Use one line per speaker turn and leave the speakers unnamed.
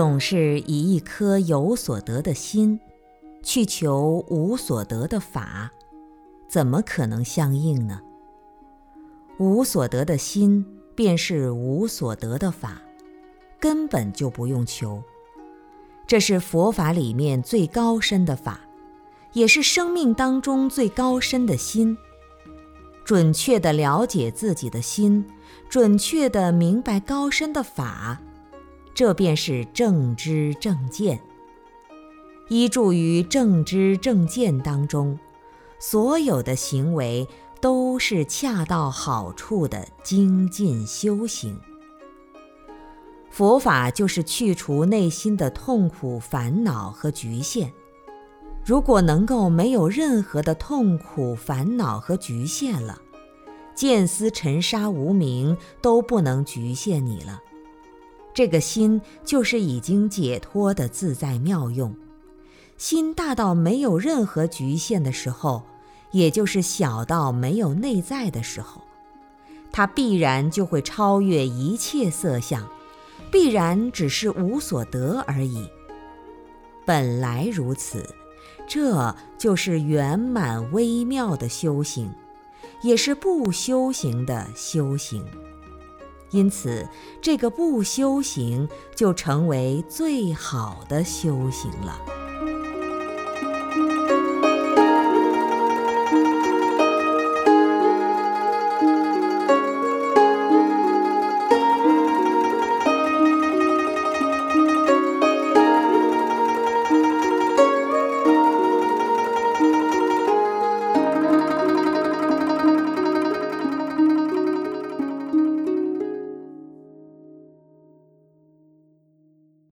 总是以一颗有所得的心，去求无所得的法，怎么可能相应呢？无所得的心便是无所得的法，根本就不用求。这是佛法里面最高深的法，也是生命当中最高深的心。准确的了解自己的心，准确的明白高深的法。这便是正知正见。依住于正知正见当中，所有的行为都是恰到好处的精进修行。佛法就是去除内心的痛苦、烦恼和局限。如果能够没有任何的痛苦、烦恼和局限了，见思尘沙无名都不能局限你了。这个心就是已经解脱的自在妙用，心大到没有任何局限的时候，也就是小到没有内在的时候，它必然就会超越一切色相，必然只是无所得而已。本来如此，这就是圆满微妙的修行，也是不修行的修行。因此，这个不修行就成为最好的修行了。